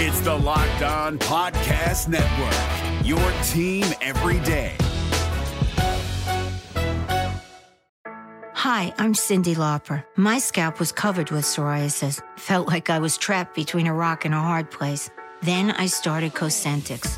It's the Locked On Podcast Network, your team every day. Hi, I'm Cyndi Lauper. My scalp was covered with psoriasis. Felt like I was trapped between a rock and a hard place. Then I started Cosentyx.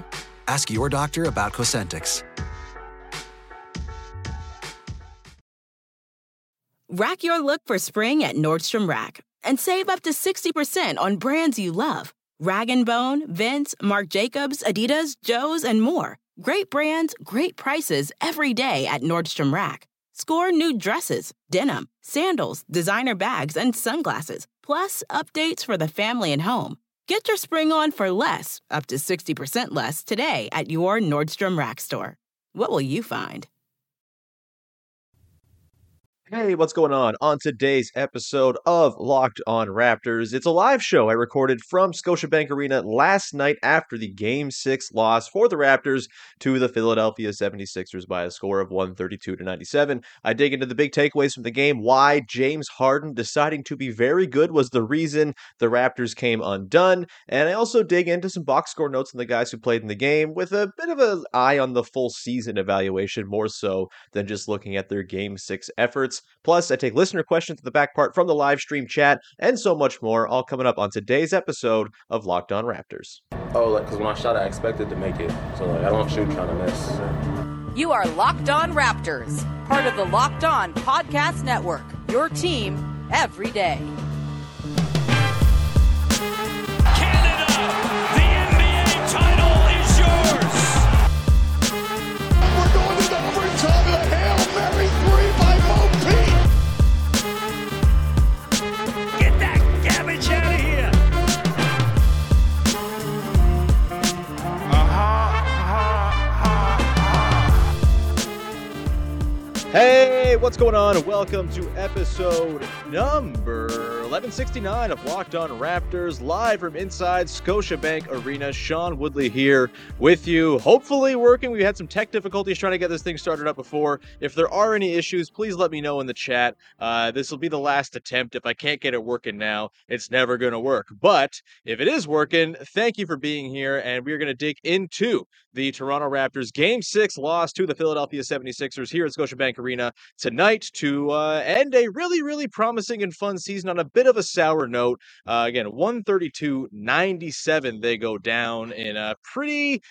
Ask your doctor about Cosentyx. Rack your look for spring at Nordstrom Rack and save up to 60% on brands you love. Rag & Bone, Vince, Marc Jacobs, Adidas, Joe's, and more. Great brands, great prices every day at Nordstrom Rack. Score new dresses, denim, sandals, designer bags, and sunglasses, plus updates for the family and home. Get your spring on for less, up to 60% less, today at your Nordstrom Rack store. What will you find? Hey, what's going on? On today's episode of Locked On Raptors, it's a live show I recorded from Scotiabank Arena last night after the Game 6 loss for the Raptors to the Philadelphia 76ers by a score of 132 to 97. I dig into the big takeaways from the game, why James Harden deciding to be very good was the reason the Raptors came undone, and I also dig into some box score notes on the guys who played in the game with a bit of an eye on the full season evaluation more so than just looking at their Game 6 efforts. Plus, I take listener questions in the back part from the live stream chat and so much more, all coming up on today's episode of Locked On Raptors. Oh, like, because when I shot, I expected to make it. So, like, I don't shoot trying to miss. You are Locked On Raptors, part of the Locked On Podcast Network, your team every day. Hey, what's going on? Welcome to episode number 1169 of Locked On Raptors, live from inside Scotiabank Arena. Sean Woodley here with you. Hopefully, working. We had some tech difficulties trying to get this thing started up before. If there are any issues, please let me know in the chat. Uh, this will be the last attempt. If I can't get it working now, it's never going to work. But if it is working, thank you for being here. And we are going to dig into the Toronto Raptors game six loss to the Philadelphia 76ers here at Scotiabank Arena tonight to uh, end a really, really promising and fun season on a bit of a sour note. Uh, again, 132 97, they go down in a pretty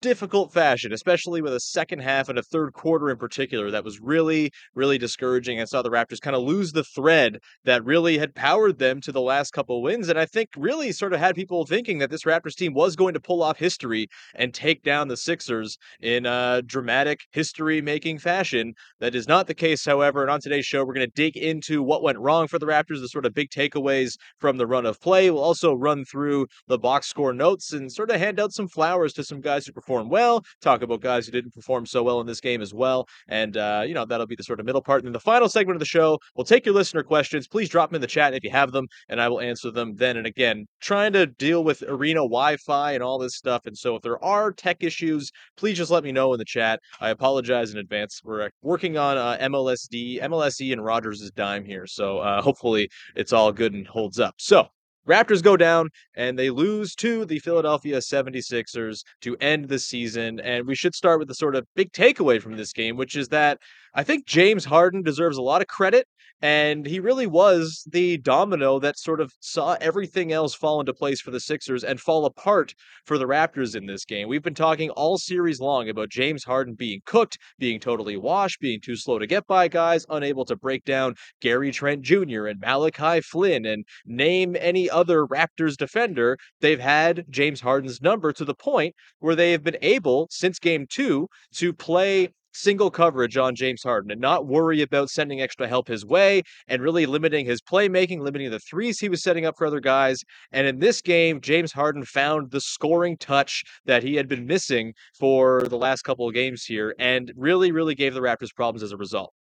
difficult fashion, especially with a second half and a third quarter in particular that was really, really discouraging. I saw the Raptors kind of lose the thread that really had powered them to the last couple wins. And I think really sort of had people thinking that this Raptors team was going to pull off history and take down the Sixers in a dramatic history making fashion. That is not the case, however. And on today's show, we're going to dig into what went wrong for the Raptors, the sort of big takeaways from the run of play. We'll also run through the box score notes and sort of hand out some flowers to some guys who performed well, talk about guys who didn't perform so well in this game as well. And, uh, you know, that'll be the sort of middle part. And then the final segment of the show, we'll take your listener questions. Please drop them in the chat if you have them, and I will answer them then and again. Trying to deal with arena Wi Fi and all this stuff. And so if there are tech issues, please just let me know in the chat. I apologize in advance. We're uh, working on uh, MLSD, MLSE, and Rogers' dime here. So uh, hopefully it's all good and holds up. So Raptors go down and they lose to the Philadelphia 76ers to end the season. And we should start with the sort of big takeaway from this game, which is that I think James Harden deserves a lot of credit. And he really was the domino that sort of saw everything else fall into place for the Sixers and fall apart for the Raptors in this game. We've been talking all series long about James Harden being cooked, being totally washed, being too slow to get by guys, unable to break down Gary Trent Jr. and Malachi Flynn and name any other Raptors defender. They've had James Harden's number to the point where they have been able, since game two, to play single coverage on James Harden and not worry about sending extra help his way and really limiting his playmaking, limiting the threes he was setting up for other guys. And in this game, James Harden found the scoring touch that he had been missing for the last couple of games here and really, really gave the Raptors problems as a result.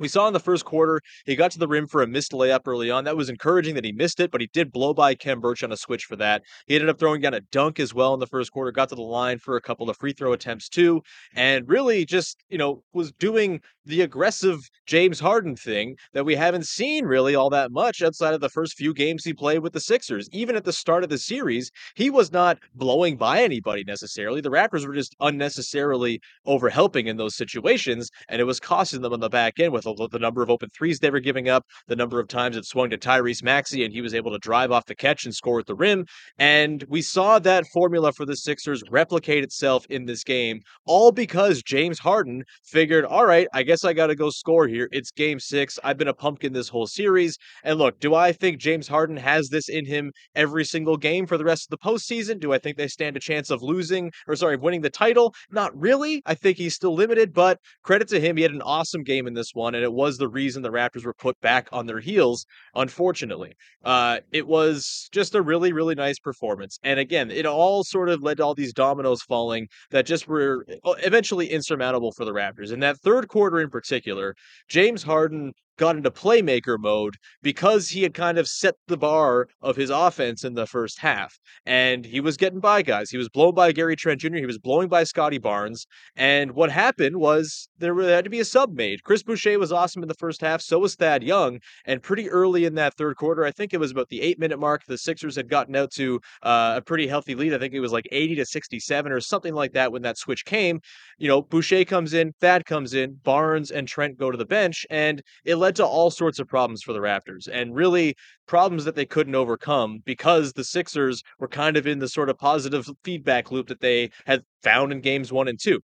We saw in the first quarter, he got to the rim for a missed layup early on. That was encouraging that he missed it, but he did blow by Khem Burch on a switch for that. He ended up throwing down a dunk as well in the first quarter, got to the line for a couple of free throw attempts too, and really just, you know, was doing the aggressive James Harden thing that we haven't seen really all that much outside of the first few games he played with the Sixers. Even at the start of the series, he was not blowing by anybody necessarily. The Raptors were just unnecessarily overhelping in those situations, and it was costing them on the back end with the, number of open threes they were giving up, the number of times it swung to Tyrese Maxey, and he was able to drive off the catch and score at the rim. And we saw that formula for the Sixers replicate itself in this game, all because James Harden figured, all right, I guess I got to go score here. It's game six. I've been a pumpkin this whole series. And look, do I think James Harden has this in him every single game for the rest of the postseason? Do I think they stand a chance of losing or sorry, winning the title? Not really. I think he's still limited, but credit to him. He had an awesome game in this one, and it was the reason the Raptors were put back on their heels, unfortunately. Uh, it was just a really, really nice performance. And again, it all sort of led to all these dominoes falling that just were eventually insurmountable for the Raptors. In that third quarter in particular, James Harden got into playmaker mode because he had kind of set the bar of his offense in the first half. And he was getting by guys. He was blown by Gary Trent Jr., he was blowing by Scottie Barnes. And what happened was there had to be a sub made. Chris Boucher was awesome in the first half, so was Thad Young. And pretty early in that third quarter, I think it was about the eight minute mark, the Sixers had gotten out to uh, a pretty healthy lead. I think it was like 80 to 67 or something like that when that switch came. You know, Boucher comes in, Thad comes in, Barnes and Trent go to the bench, and it led to all sorts of problems for the Raptors and really problems that they couldn't overcome because the Sixers were kind of in the sort of positive feedback loop that they had found in games one and two.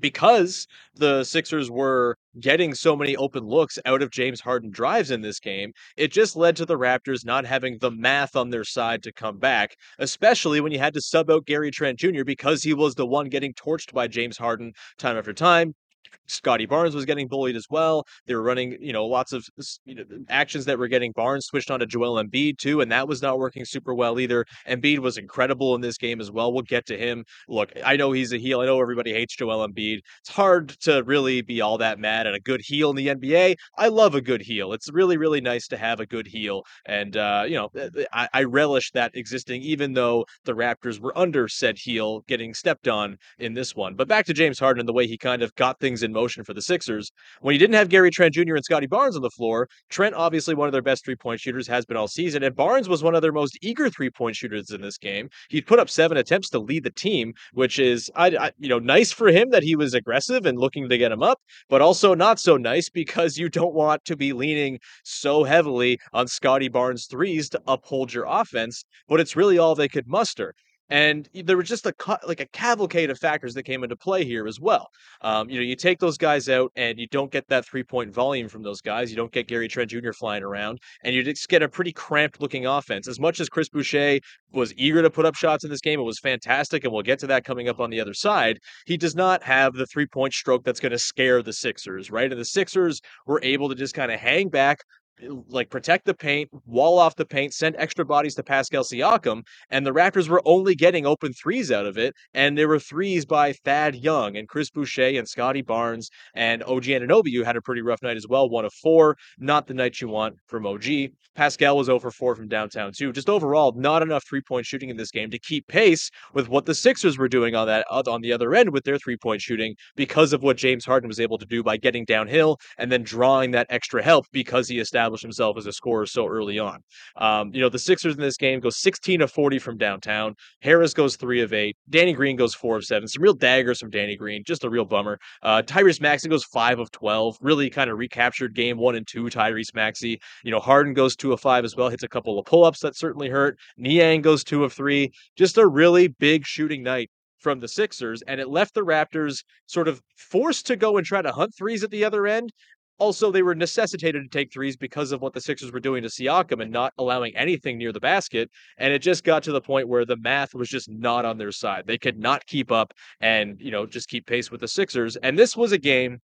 Because the Sixers were getting so many open looks out of James Harden drives in this game, it just led to the Raptors not having the math on their side to come back, especially when you had to sub out Gary Trent Jr. because he was the one getting torched by James Harden time after time. Scottie Barnes was getting bullied as well. They were running, you know, lots of you know, actions that were getting Barnes switched on to Joel Embiid too, and that was not working super well either. Embiid was incredible in this game as well. We'll get to him. Look, I know he's a heel. I know everybody hates Joel Embiid. It's hard to really be all that mad at a good heel in the NBA. I love a good heel. It's really, really nice to have a good heel, and uh, you know, I, I relish that existing, even though the Raptors were under said heel getting stepped on in this one. But back to James Harden and the way he kind of got things in motion for the Sixers. When you didn't have Gary Trent Jr. and Scottie Barnes on the floor, Trent, obviously one of their best three point shooters, has been all season, and Barnes was one of their most eager three point shooters in this game. He'd put up seven attempts to lead the team, which is, I, I, you know, nice for him that he was aggressive and looking to get him up, but also not so nice because you don't want to be leaning so heavily on Scottie Barnes threes to uphold your offense, but it's really all they could muster. And there was just a like a cavalcade of factors that came into play here as well. Um, you know, you take those guys out, and you don't get that three point volume from those guys. You don't get Gary Trent Jr. flying around, and you just get a pretty cramped looking offense. As much as Chris Boucher was eager to put up shots in this game, it was fantastic, and we'll get to that coming up on the other side. He does not have the three point stroke that's going to scare the Sixers, right? And the Sixers were able to just kind of hang back, like protect the paint, wall off the paint, send extra bodies to Pascal Siakam, and the Raptors were only getting open threes out of it, and there were threes by Thad Young and Chris Boucher and Scottie Barnes and OG Anunoby, who had a pretty rough night as well, one of four, not the night you want from OG. Pascal was oh over four from downtown too. Just overall, not enough three point shooting in this game to keep pace with what the Sixers were doing on that on the other end with their three point shooting because of what James Harden was able to do by getting downhill and then drawing that extra help because he established established himself as a scorer so early on. Um, you know, the Sixers in this game go 16 of 40 from downtown. Harris goes three of eight. Danny Green goes four of seven. Some real daggers from Danny Green. Just a real bummer. Uh, Tyrese Maxey goes five of 12. Really kind of recaptured game one and two. Tyrese Maxey. You know, Harden goes two of five as well. Hits a couple of pull ups that certainly hurt. Niang goes two of three. Just a really big shooting night from the Sixers, and it left the Raptors sort of forced to go and try to hunt threes at the other end, Also, they were necessitated to take threes because of what the Sixers were doing to Siakam and not allowing anything near the basket. And it just got to the point where the math was just not on their side. They could not keep up and, you know, just keep pace with the Sixers. And this was a game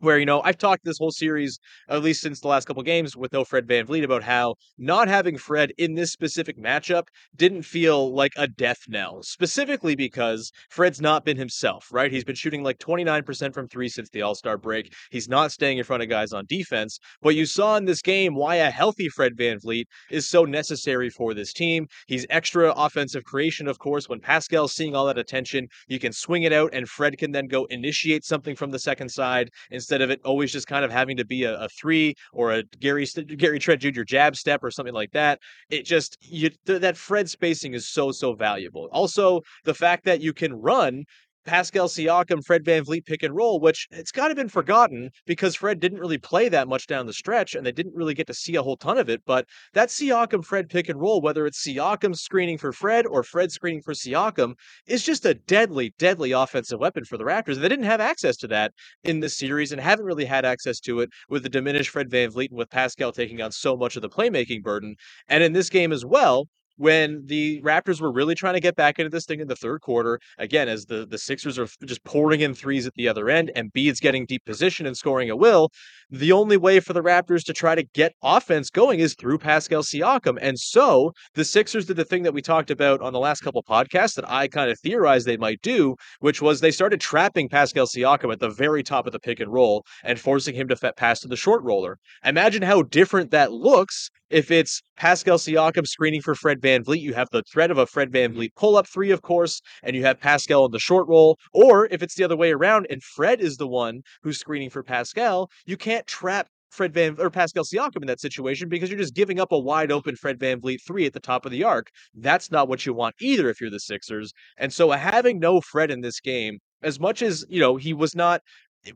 where you know I've talked this whole series, at least since the last couple games, with no Fred VanVleet about how not having Fred in this specific matchup didn't feel like a death knell, specifically because Fred's not been himself, right? He's been shooting like 29% from three since the All Star break. He's not staying in front of guys on defense. But you saw in this game why a healthy Fred VanVleet is so necessary for this team. He's extra offensive creation, of course. When Pascal's seeing all that attention, you can swing it out, and Fred can then go initiate something from the second side instead of it always just kind of having to be a, a three or a Gary Gary Trent Jr. jab step or something like that. It just you th- that Fred spacing is so so valuable. Also, the fact that you can run Pascal Siakam, Fred VanVleet pick and roll, which it's kind of been forgotten because Fred didn't really play that much down the stretch and they didn't really get to see a whole ton of it. But that Siakam Fred pick and roll, whether it's Siakam screening for Fred or Fred screening for Siakam, is just a deadly, deadly offensive weapon for the Raptors. They didn't have access to that in this series and haven't really had access to it with the diminished Fred VanVleet and with Pascal taking on so much of the playmaking burden. And in this game as well, when the Raptors were really trying to get back into this thing in the third quarter, again, as the, the Sixers are just pouring in threes at the other end and Embiid's getting deep position and scoring at will, the only way for the Raptors to try to get offense going is through Pascal Siakam. And so the Sixers did the thing that we talked about on the last couple podcasts that I kind of theorized they might do, which was they started trapping Pascal Siakam at the very top of the pick and roll and forcing him to pass to the short roller. Imagine how different that looks if it's Pascal Siakam screening for Fred VanVleet, you have the threat of a Fred Van mm-hmm. Vliet pull up three, of course, and you have Pascal in the short roll. Or if it's the other way around and Fred is the one who's screening for Pascal, you can't trap Fred Van or Pascal Siakam in that situation because you're just giving up a wide open Fred VanVleet three at the top of the arc. That's not what you want either if you're the Sixers. And so having no Fred in this game, as much as, you know, he was not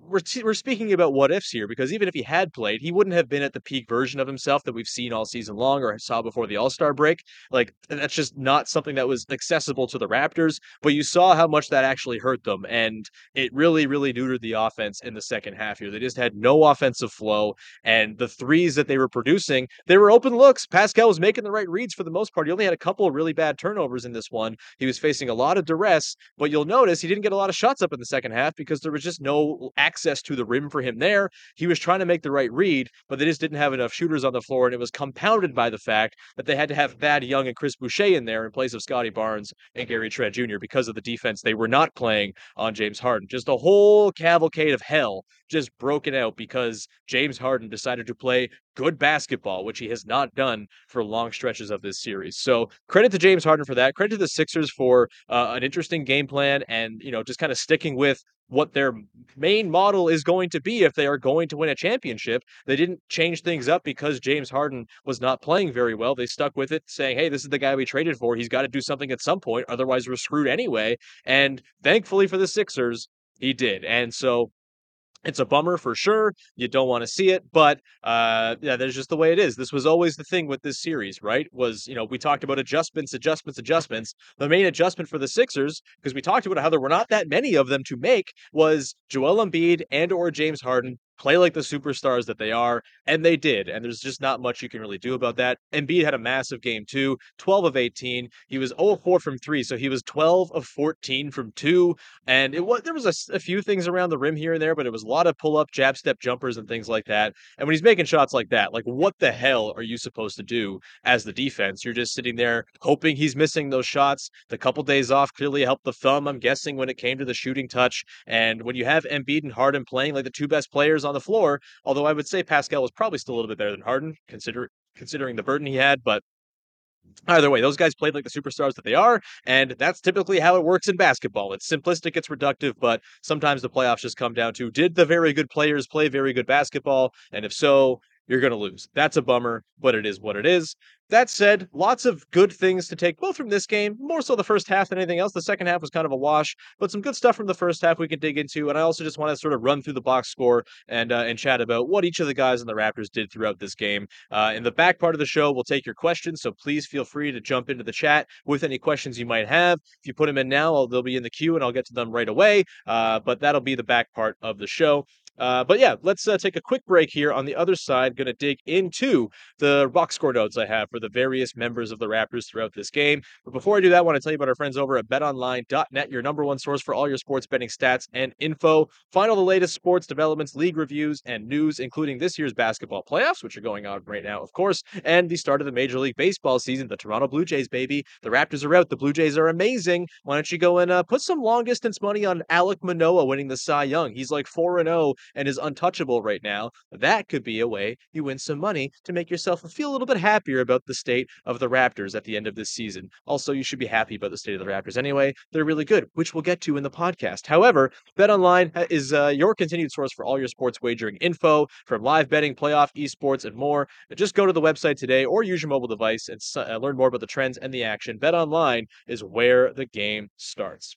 we're we're speaking about what ifs here because even if he had played, he wouldn't have been at the peak version of himself that we've seen all season long or saw before the All Star break. Like that's just not something that was accessible to the Raptors. But you saw how much that actually hurt them, and it really, really neutered the offense in the second half here. They just had no offensive flow, and the threes that they were producing, they were open looks. Pascal was making the right reads for the most part. He only had a couple of really bad turnovers in this one. He was facing a lot of duress, but you'll notice he didn't get a lot of shots up in the second half because there was just no access to the rim for him there. He was trying to make the right read, but they just didn't have enough shooters on the floor. And it was compounded by the fact that they had to have Thad Young and Chris Boucher in there in place of Scottie Barnes and Gary Trent Jr. because of the defense they were not playing on James Harden. Just a whole cavalcade of hell just broken out because James Harden decided to play good basketball, which he has not done for long stretches of this series. So credit to James Harden for that. Credit to the Sixers for uh, an interesting game plan and you know just kind of sticking with what their main model is going to be if they are going to win a championship. They didn't change things up because James Harden was not playing very well. They stuck with it, saying, hey, this is the guy we traded for. He's got to do something at some point. Otherwise, we're screwed anyway. And thankfully for the Sixers, he did. And so it's a bummer for sure. You don't want to see it, but uh, yeah, that's just the way it is. This was always the thing with this series, right? Was you know we talked about adjustments, adjustments, adjustments. The main adjustment for the Sixers, because we talked about how there were not that many of them to make, was Joel Embiid and or James Harden play like the superstars that they are, and they did. And there's just not much you can really do about that. Embiid had a massive game too, 12 of 18. He was 0 4 from three, so he was 12 of 14 from two. And it was there was a, a few things around the rim here and there, but it was a lot of pull up, jab step jumpers and things like that. And when he's making shots like that, like what the hell are you supposed to do as the defense? You're just sitting there hoping he's missing those shots. The couple days off clearly helped the thumb, I'm guessing, when it came to the shooting touch. And when you have Embiid and Harden playing like the two best players on the floor. Although I would say Pascal was probably still a little bit better than Harden, consider considering the burden he had. But Either way, those guys played like the superstars that they are, and that's typically how it works in basketball. It's simplistic, it's reductive, but sometimes the playoffs just come down to did the very good players play very good basketball? And if so, you're going to lose. That's a bummer, but it is what it is. That said, lots of good things to take both from this game, more so the first half than anything else. The second half was kind of a wash, but some good stuff from the first half we can dig into. And I also just want to sort of run through the box score and uh, and chat about what each of the guys in the Raptors did throughout this game. Uh, in the back part of the show, we'll take your questions, so please feel free to jump into the chat with any questions you might have. If you put them in now, they'll be in the queue and I'll get to them right away. Uh, but that'll be the back part of the show. Uh, but yeah, let's uh, take a quick break here. On the other side, going to dig into the box score notes I have for the various members of the Raptors throughout this game. But before I do that, I want to tell you about our friends over at betonline.net, your number one source for all your sports betting stats and info. Find all the latest sports developments, league reviews, and news, including this year's basketball playoffs, which are going on right now, of course, and the start of the Major League Baseball season. The Toronto Blue Jays, baby. The Raptors are out. The Blue Jays are amazing. Why don't you go and uh, put some long distance money on Alek Manoah winning the Cy Young? He's like 4 0 and is untouchable right now. That could be a way you win some money to make yourself feel a little bit happier about the state of the Raptors at the end of this season. Also, you should be happy about the state of the Raptors anyway. They're really good, which we'll get to in the podcast. However, BetOnline is uh, your continued source for all your sports wagering info from live betting, playoff, esports, and more. Just go to the website today or use your mobile device and uh, learn more about the trends and the action. BetOnline is where the game starts.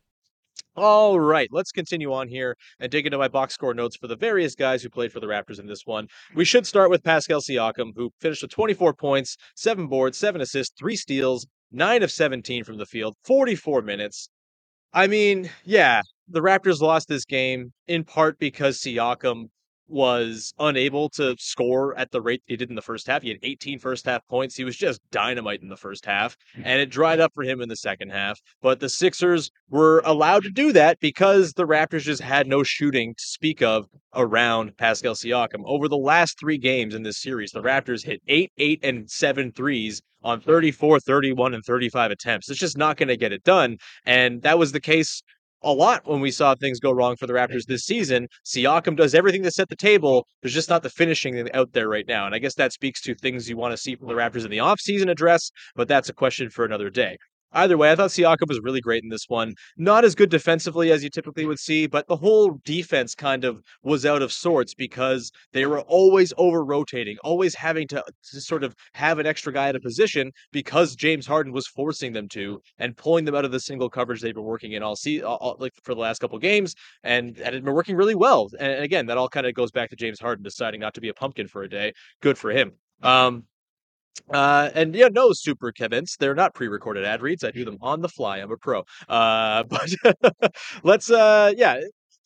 All right, let's continue on here and dig into my box score notes for the various guys who played for the Raptors in this one. We should start with Pascal Siakam, who finished with 24 points, seven boards, seven assists, three steals, nine of 17 from the field, 44 minutes. I mean, yeah, the Raptors lost this game in part because Siakam was unable to score at the rate he did in the first half. He had 18 first half points. He was just dynamite in the first half, hmm. and it dried up for him in the second half. But the Sixers were allowed to do that because the Raptors just had no shooting to speak of around Pascal Siakam. Over the last three games in this series, the Raptors hit 8, 8, and 7 threes on 34, 31, and 35 attempts. It's just not going to get it done. And that was the case a lot when we saw things go wrong for the Raptors this season. Siakam does everything to set the table. There's just not the finishing out there right now. And I guess that speaks to things you want to see from the Raptors in the offseason address, but that's a question for another day. Either way, I thought Siakam was really great in this one. Not as good defensively as you typically would see, but the whole defense kind of was out of sorts because they were always over rotating, always having to, to, sort of have an extra guy at a position because James Harden was forcing them to and pulling them out of the single coverage they've been working in all see all, like for the last couple games, and, it had been working really well. And again, that all kind of goes back to James Harden deciding not to be a pumpkin for a day. Good for him. Um, uh, and yeah, no, super Kevins. They're not pre-recorded ad reads. I do them on the fly. I'm a pro. Uh, but let's, uh, yeah,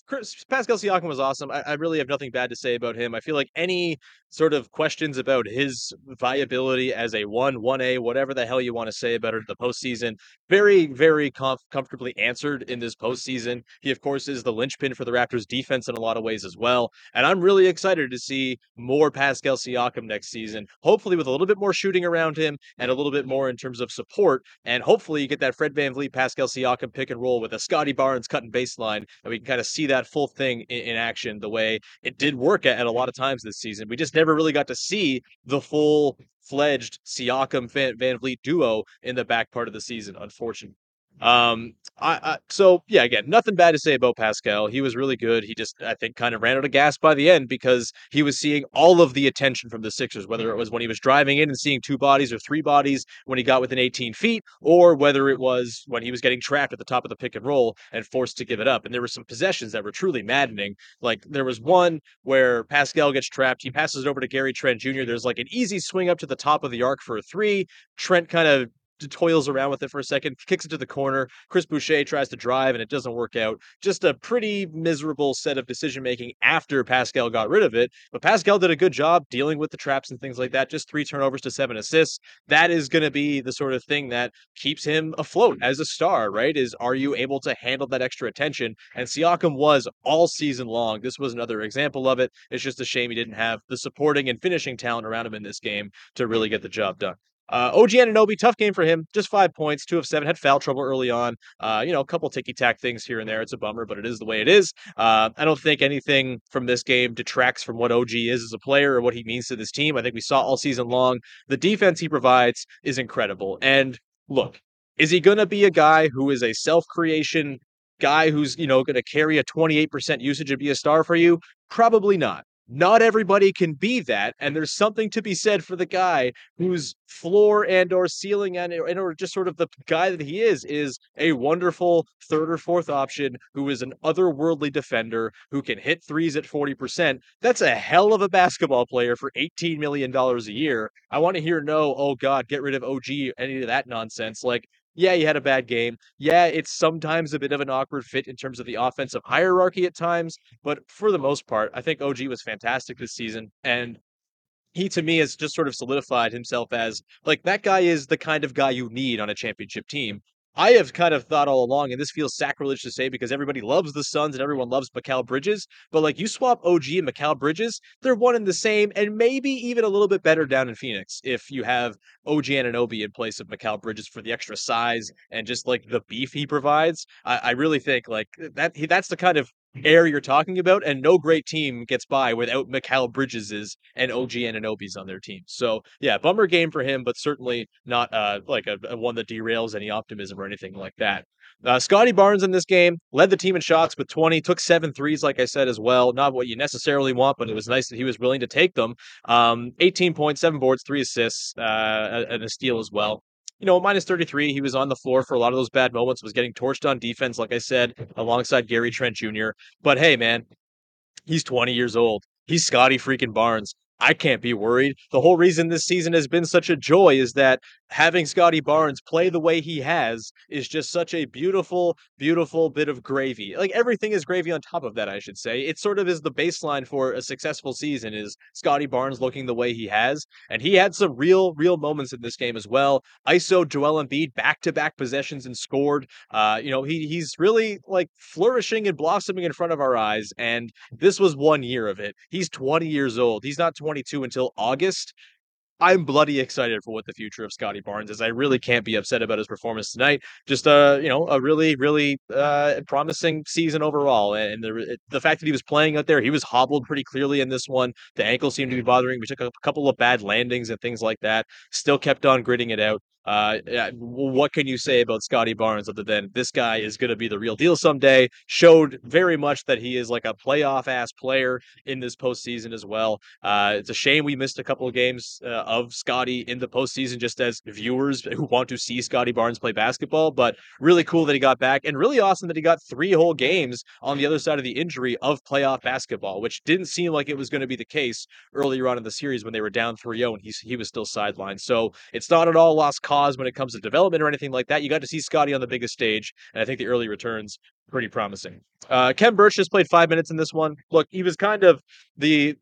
Chris, Pascal Siakam was awesome. I, I, really have nothing bad to say about him. I feel like any sort of questions about his viability as a one, one A, whatever the hell you want to say about it the postseason, very, very comf- comfortably answered in this postseason. He, of course, is the linchpin for the Raptors' defense in a lot of ways as well. And I'm really excited to see more Pascal Siakam next season. Hopefully, with a little bit more shooting around him and a little bit more in terms of support. And hopefully, you get that Fred VanVleet, Pascal Siakam pick and roll with a Scottie Barnes cutting baseline, and we can kind of see that that full thing in, in action the way it did work at, at, a lot of times this season. We just never really got to see the full fledged Siakam Van, VanVleet duo in the back part of the season, unfortunately. Um, I, I, so yeah, again, nothing bad to say about Pascal. He was really good. He just I think kind of ran out of gas by the end because he was seeing all of the attention from the Sixers, whether it was when he was driving in and seeing two bodies or three bodies when he got within 18 feet, or whether it was when he was getting trapped at the top of the pick and roll and forced to give it up. And there were some possessions that were truly maddening. Like there was one where Pascal gets trapped, he passes it over to Gary Trent Jr. There's like an easy swing up to the top of the arc for a three. Trent kind of toils around with it for a second, kicks it to the corner. Chris Boucher tries to drive and it doesn't work out. Just a pretty miserable set of decision making after Pascal got rid of it. But Pascal did a good job dealing with the traps and things like that. Just three turnovers to seven assists. That is going to be the sort of thing that keeps him afloat as a star, right? Is are you able to handle that extra attention? And Siakam was all season long. This was another example of it. It's just a shame he didn't have the supporting and finishing talent around him in this game to really get the job done. Uh, OG Anunoby, tough game for him. Just five points, two of seven. Had foul trouble early on. Uh, you know, a couple ticky tack things here and there. It's a bummer, but it is the way it is. Uh, I don't think anything from this game detracts from what OG is as a player or what he means to this team. I think we saw all season long. The defense he provides is incredible. And look, is he going to be a guy who is a self creation guy who's, you know, going to carry a 28% usage and be a star for you? Probably not. Not everybody can be that, and there's something to be said for the guy whose floor and or ceiling and, and or just sort of the guy that he is is a wonderful third or fourth option who is an otherworldly defender who can hit threes at 40%. That's a hell of a basketball player for 18 million dollars a year. I want to hear no, oh god, get rid of OG, any of that nonsense. Like yeah, he had a bad game. Yeah, it's sometimes a bit of an awkward fit in terms of the offensive hierarchy at times, but for the most part, I think OG was fantastic this season. And he to me has just sort of solidified himself as like that guy is the kind of guy you need on a championship team. I have kind of thought all along, and this feels sacrilege to say because everybody loves the Suns and everyone loves Mikal Bridges, but like you swap OG and Mikal Bridges, they're one and the same, and maybe even a little bit better down in Phoenix if you have OG Anunoby in place of Mikal Bridges for the extra size and just like the beef he provides. I, I really think like that that's the kind of air you're talking about, and no great team gets by without Mikal Bridges's and OG Anunoby's on their team. So yeah, bummer game for him, but certainly not uh, like a, a one that derails any optimism or anything like that. Uh, Scottie Barnes in this game led the team in shots with 20, took seven threes, like I said as well. Not what you necessarily want, but it was nice that he was willing to take them. Um, 18 points, seven boards, three assists, uh, and a steal as well you know, minus 33, he was on the floor for a lot of those bad moments, was getting torched on defense, like I said, alongside Gary Trent Jr. But hey, man, he's 20 years old. He's Scottie freaking Barnes. I can't be worried. The whole reason this season has been such a joy is that having Scottie Barnes play the way he has is just such a beautiful, beautiful bit of gravy. Like everything is gravy on top of that, I should say. It sort of is the baseline for a successful season is Scottie Barnes looking the way he has. And he had some real, real moments in this game as well. ISO Joel Embiid back to back possessions and scored. Uh, you know, he he's really like flourishing and blossoming in front of our eyes. And this was one year of it. He's 20 years old. He's not 22 until August. I'm bloody excited for what the future of Scottie Barnes is. I really can't be upset about his performance tonight. Just a uh, you know a really really uh, promising season overall, and the the fact that he was playing out there, he was hobbled pretty clearly in this one. The ankle seemed to be bothering. We took a couple of bad landings and things like that. Still kept on gritting it out. Uh, what can you say about Scottie Barnes other than this guy is going to be the real deal someday? Showed very much that he is like a playoff ass player in this postseason as well. Uh, it's a shame we missed a couple of games uh, of Scottie in the postseason just as viewers who want to see Scottie Barnes play basketball. But really cool that he got back, and really awesome that he got three whole games on the other side of the injury of playoff basketball, which didn't seem like it was going to be the case earlier on in the series when they were down 3-0 and he he was still sidelined. So it's not at all lost cause when it comes to development or anything like that. You got to see Scottie on the biggest stage, and I think the early returns pretty promising. Uh, Khem Birch just played five minutes in this one. Look, he was kind of the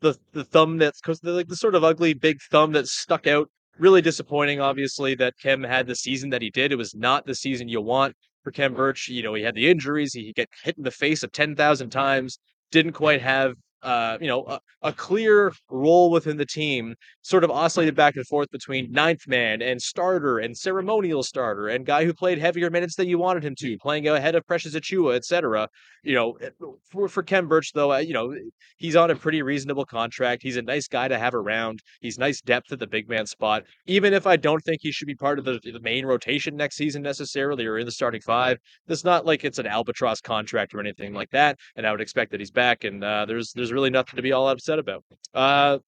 the the thumb that's the, like the sort of ugly big thumb that stuck out. Really disappointing, obviously, that Khem had the season that he did. It was not the season you want for Khem Birch. You know, he had the injuries. He get hit in the face of ten thousand times. Didn't quite have uh, you know, a, a, clear role within the team, sort of oscillated back and forth between ninth man and starter and ceremonial starter and guy who played heavier minutes than you wanted him to, playing ahead of Precious Achiuwa, etc. You know, eh, for for Khem Birch though, you know, he's on a pretty reasonable contract. He's a nice guy to have around. He's nice depth at the big man spot. Even if I don't think he should be part of the, the main rotation next season necessarily or in the starting five, it's not like it's an albatross contract or anything like that. And I would expect that he's back. And uh, there's there's really nothing to be all upset about. Uh,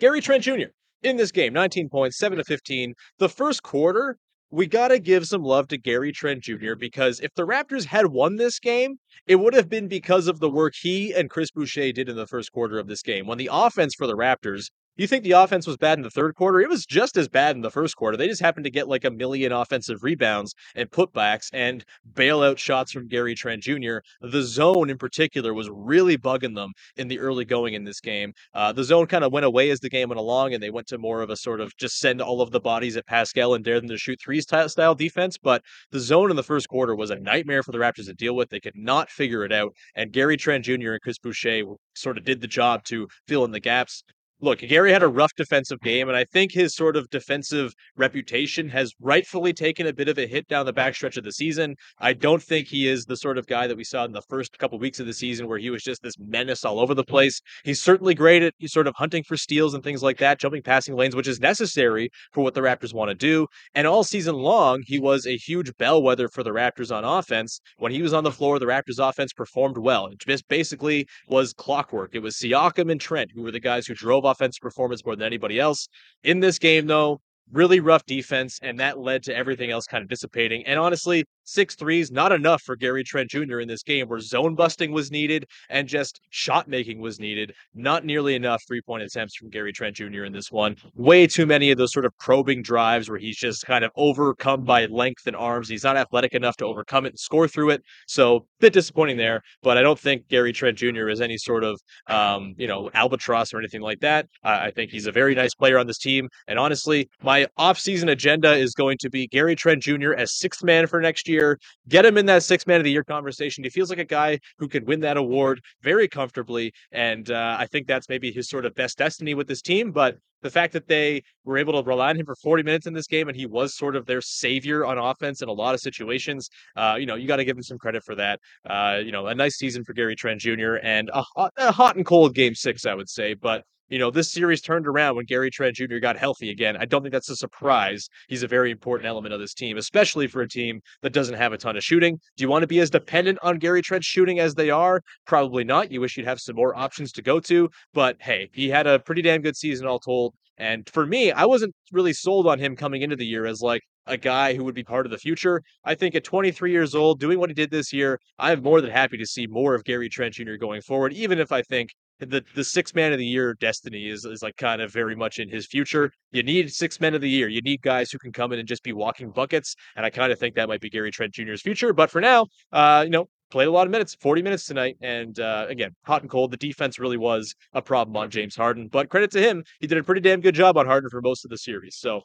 Gary Trent Jr. in this game, 19 points, 7 to 15. The first quarter, we got to give some love to Gary Trent Jr. because if the Raptors had won this game, it would have been because of the work he and Chris Boucher did in the first quarter of this game. When the offense for the Raptors you think the offense was bad in the third quarter? It was just as bad in the first quarter. They just happened to get like a million offensive rebounds and putbacks and bailout shots from Gary Trent Jr. The zone in particular was really bugging them in the early going in this game. Uh, the zone kind of went away as the game went along, and they went to more of a sort of just send all of the bodies at Pascal and dare them to shoot threes style defense. But the zone in the first quarter was a nightmare for the Raptors to deal with. They could not figure it out, and Gary Trent Jr. and Chris Boucher sort of did the job to fill in the gaps look, Gary had a rough defensive game, and I think his sort of defensive reputation has rightfully taken a bit of a hit down the backstretch of the season. I don't think he is the sort of guy that we saw in the first couple weeks of the season where he was just this menace all over the place. He's certainly great at sort of hunting for steals and things like that, jumping passing lanes, which is necessary for what the Raptors want to do. And all season long, he was a huge bellwether for the Raptors on offense. When he was on the floor, the Raptors offense performed well. It just basically was clockwork. It was Siakam and Trent who were the guys who drove offensive performance more than anybody else. In this game, though, really rough defense, and that led to everything else kind of dissipating. And honestly, six threes, not enough for Gary Trent Jr. in this game where zone busting was needed and just shot making was needed. Not nearly enough three point attempts from Gary Trent Jr. in this one. Way too many of those sort of probing drives where he's just kind of overcome by length and arms. He's not athletic enough to overcome it and score through it. So, bit disappointing there, but I don't think Gary Trent Jr. is any sort of, um, you know, albatross or anything like that. I think he's a very nice player on this team. And honestly, my offseason agenda is going to be Gary Trent Jr. as sixth man for next year year, get him in that six man of the year conversation. He feels like a guy who could win that award very comfortably. And uh, I think that's maybe his sort of best destiny with this team. But the fact that they were able to rely on him for 40 minutes in this game and he was sort of their savior on offense in a lot of situations, uh, you know, you got to give him some credit for that. Uh, you know, a nice season for Gary Trent Jr. and a hot, a hot and cold game six, I would say. But you know, this series turned around when Gary Trent Jr. got healthy again. I don't think that's a surprise. He's a very important element of this team, especially for a team that doesn't have a ton of shooting. Do you want to be as dependent on Gary Trent shooting as they are? Probably not. You wish you'd have some more options to go to. But hey, he had a pretty damn good season all told. And for me, I wasn't really sold on him coming into the year as like a guy who would be part of the future. I think at 23 years old, doing what he did this year, I'm more than happy to see more of Gary Trent Jr. going forward, even if I think the the six man of the year destiny is is like kind of very much in his future. You need six men of the year. You need guys who can come in and just be walking buckets. And I kind of think that might be Gary Trent Jr.'s future. But for now, uh, you know, played a lot of minutes, 40 minutes tonight. And uh, again, hot and cold. The defense really was a problem on James Harden. But credit to him, he did a pretty damn good job on Harden for most of the series. So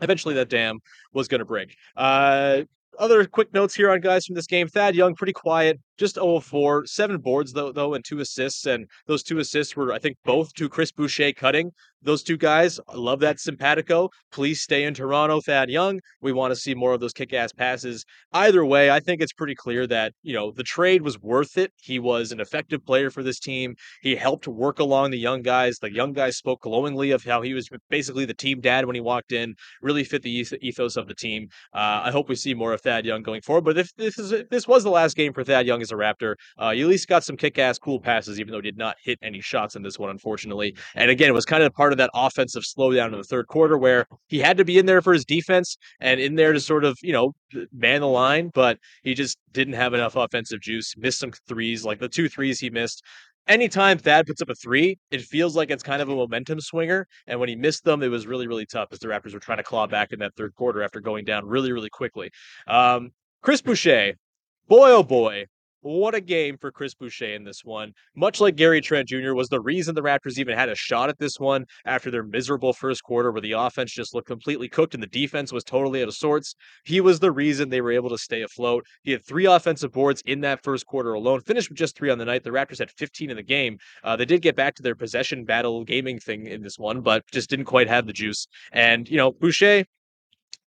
eventually that dam was going to break. Uh, other quick notes here on guys from this game. Thad Young, pretty quiet, just 0 4, seven boards though, though, and two assists. And those two assists were, I think, both to Chris Boucher cutting. Those two guys, I love that simpatico. Please stay in Toronto, Thad Young. We want to see more of those kick-ass passes. Either way, I think it's pretty clear that you know the trade was worth it. He was an effective player for this team. He helped work along the young guys. The young guys spoke glowingly of how he was basically the team dad when he walked in. Really fit the ethos of the team. Uh, I hope we see more of Thad Young going forward. But if this is this was the last game for Thad Young as a Raptor, uh, you at least got some kick-ass cool passes, even though he did not hit any shots in this one, unfortunately. And again, it was kind of part of that offensive slowdown in the third quarter where he had to be in there for his defense and in there to sort of, you know, man the line, but he just didn't have enough offensive juice. Missed some threes, like the two threes he missed. Anytime Thad puts up a three, it feels like it's kind of a momentum swinger. And when he missed them, it was really, really tough as the Raptors were trying to claw back in that third quarter after going down really, really quickly. Um, Chris Boucher, boy, oh boy, what a game for Chris Boucher in this one. Much like Gary Trent Jr. was the reason the Raptors even had a shot at this one after their miserable first quarter where the offense just looked completely cooked and the defense was totally out of sorts. He was the reason they were able to stay afloat. He had three offensive boards in that first quarter alone, finished with just three on the night. The Raptors had 15 in the game. Uh, they did get back to their possession battle gaming thing in this one, but just didn't quite have the juice. And, you know, Boucher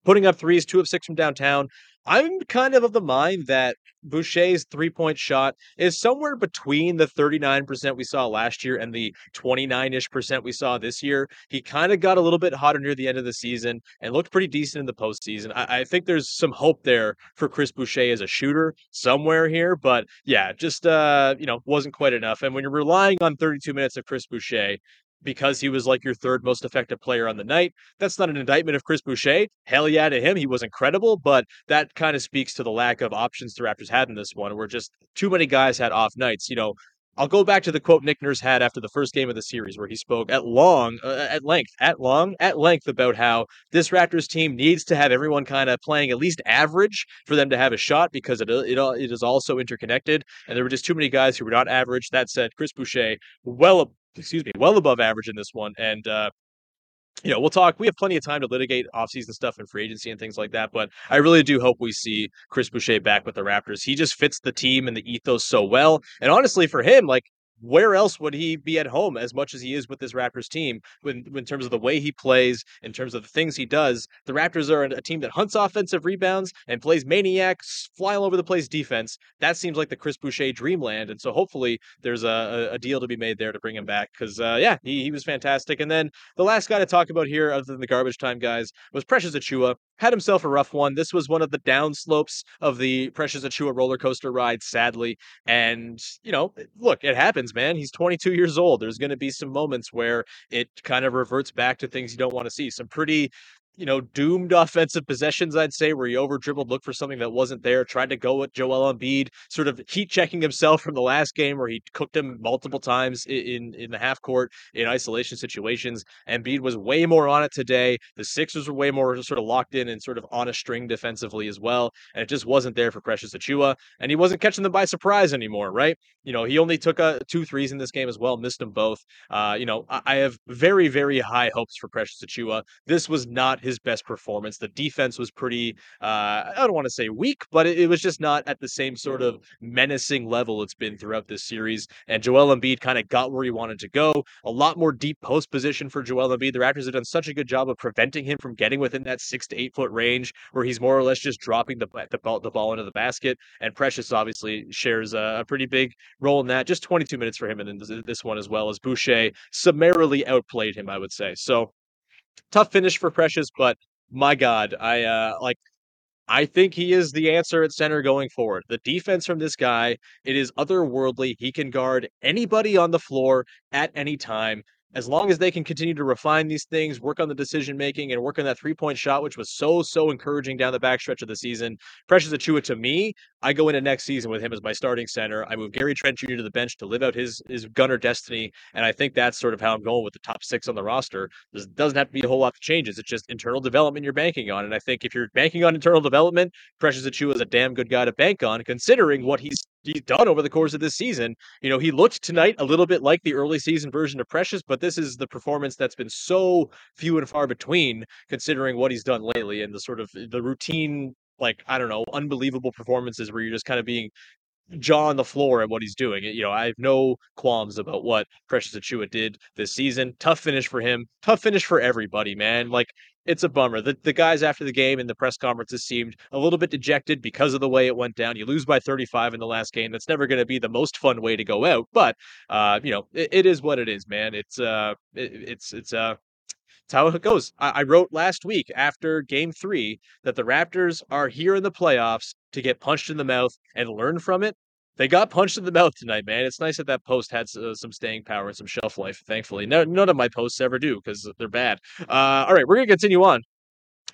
putting up threes, two of six from downtown. I'm kind of of the mind that Boucher's three point shot is somewhere between the 39% we saw last year and the 29 ish percent we saw this year. He kind of got a little bit hotter near the end of the season and looked pretty decent in the postseason. I, I think there's some hope there for Chris Boucher as a shooter somewhere here, but yeah, just, uh, you know, wasn't quite enough. And when you're relying on 32 minutes of Chris Boucher, because he was like your third most effective player on the night. That's not an indictment of Chris Boucher. Hell yeah to him. He was incredible, but that kind of speaks to the lack of options the Raptors had in this one, where just too many guys had off nights. You know, I'll go back to the quote Nick Nurse had after the first game of the series, where he spoke at long, uh, at length, at long, at length about how this Raptors team needs to have everyone kind of playing at least average for them to have a shot because it, it it is also interconnected, and there were just too many guys who were not average. That said, Chris Boucher well excuse me, well above average in this one. And uh, you know, we'll talk. We have plenty of time to litigate offseason stuff and free agency and things like that. But I really do hope we see Chris Boucher back with the Raptors. He just fits the team and the ethos so well. And honestly, for him, like where else would he be at home as much as he is with this Raptors team when, in terms of the way he plays, in terms of the things he does? The Raptors are a team that hunts offensive rebounds and plays maniac, fly all over the place defense. That seems like the Chris Boucher dreamland. And so hopefully there's a, a deal to be made there to bring him back because, uh, yeah, he, he was fantastic. And then the last guy to talk about here, other than the garbage time guys, was Precious Achiuwa. Had himself a rough one. This was one of the down slopes of the Precious Achiuwa roller coaster ride, sadly. And, you know, look, it happens, man. He's 22 years old. There's going to be some moments where it kind of reverts back to things you don't want to see. Some pretty you know, doomed offensive possessions, I'd say, where he over dribbled, looked for something that wasn't there, tried to go with Joel Embiid, sort of heat checking himself from the last game where he cooked him multiple times in in the half court in isolation situations. Embiid was way more on it today. The Sixers were way more sort of locked in and sort of on a string defensively as well. And it just wasn't there for Precious Achiuwa. And he wasn't catching them by surprise anymore, right? You know, he only took a two threes in this game as well, missed them both. Uh, you know, I, I have very, very high hopes for Precious Achiuwa. This was not his best performance. The defense was pretty, uh, I don't want to say weak, but it, it, was just not at the same sort of menacing level it's been throughout this series. And Joel Embiid kind of got where he wanted to go. A lot more deep post position for Joel Embiid. The Raptors have done such a good job of preventing him from getting within that six to eight foot range where he's more or less just dropping the, the, ball, the ball into the basket. And Precious obviously shares a, a pretty big role in that. Just 22 minutes for him and then this one as well as Boucher summarily outplayed him, I would say. So tough finish for Precious, but my God, I uh like I think he is the answer at center going forward. The defense from this guy, it is otherworldly. He can guard anybody on the floor at any time as long as they can continue to refine these things, work on the decision making, and work on that three point shot, which was so, so encouraging down the backstretch of the season. Precious Achiuwa to me, I go into next season with him as my starting center. I move Gary Trent Jr. to the bench to live out his his gunner destiny. And I think that's sort of how I'm going with the top six on the roster. There doesn't have to be a whole lot of changes. It's just internal development you're banking on. And I think if you're banking on internal development, Precious Achiuwa is a damn good guy to bank on, considering what he's he's done over the course of this season. You know, he looked tonight a little bit like the early season version of Precious, but this is the performance that's been so few and far between considering what he's done lately and the sort of eh, the routine like I don't know, unbelievable performances where you're just kind of being jaw on the floor at what he's doing. You know, I have no qualms about what Precious Achiuwa did this season. Tough finish for him. Tough finish for everybody, man. Like it's a bummer. The the guys after the game in the press conferences seemed a little bit dejected because of the way it went down. You lose by 35 in the last game. That's never going to be the most fun way to go out, but uh, you know, it, it is what it is, man. It's uh it, it's it's uh it's how it goes. I, I wrote last week after game three that the Raptors are here in the playoffs to get punched in the mouth and learn from it they got punched in the mouth tonight, man. It's nice that that post had uh, some staying power and some shelf life. Thankfully, no, none of my posts ever do because they're bad. Uh, all right, we're gonna continue on.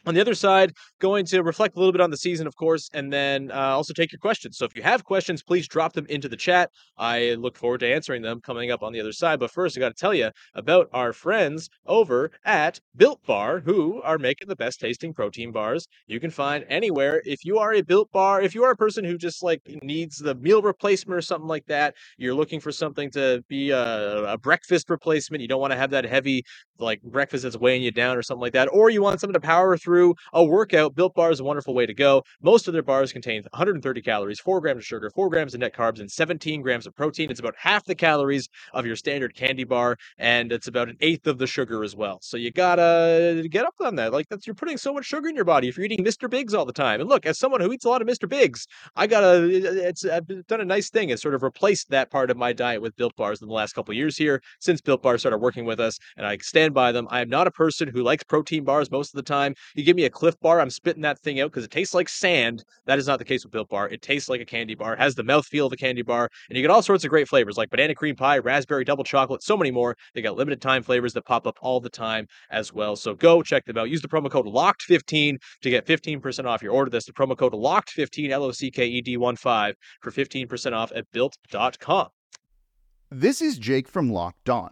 On the other side, going to reflect a little bit on the season, of course, and then uh, also take your questions. So if you have questions, please drop them into the chat. I look forward to answering them coming up on the other side. But first, I got to tell you about our friends over at Built Bar, who are making the best tasting protein bars you can find anywhere. If you are a Built Bar, if you are a person who just like needs the meal replacement or something like that, you're looking for something to be a, a breakfast replacement. You don't want to have that heavy like breakfast that's weighing you down or something like that, or you want something to power through a workout, Built Bar is a wonderful way to go. Most of their bars contain 130 calories, 4 grams of sugar, 4 grams of net carbs, and 17 grams of protein. It's about half the calories of your standard candy bar, and it's about an eighth of the sugar as well. So you gotta get up on that. Like that's you're putting so much sugar in your body if you're eating Mr. Bigs all the time. And look, as someone who eats a lot of Mr. Bigs, I gotta it's I've done a nice thing. It's sort of replaced that part of my diet with Built Bars in the last couple years here since Built Bars started working with us, and I stand by them. I am not a person who likes protein bars most of the time. Give me a Clif Bar, I'm spitting that thing out because it tastes like sand. That is not the case with Built Bar. It tastes like a candy bar, has the mouth feel of a candy bar, and you get all sorts of great flavors like banana cream pie, raspberry double chocolate, so many more. They got limited time flavors that pop up all the time as well. So go check them out. Use the promo code LOCKED15 to get 15% off your order. That's the promo code LOCKED15, L O C K E D 1 5 for 15% off at built.com. This is Jake from Locked On.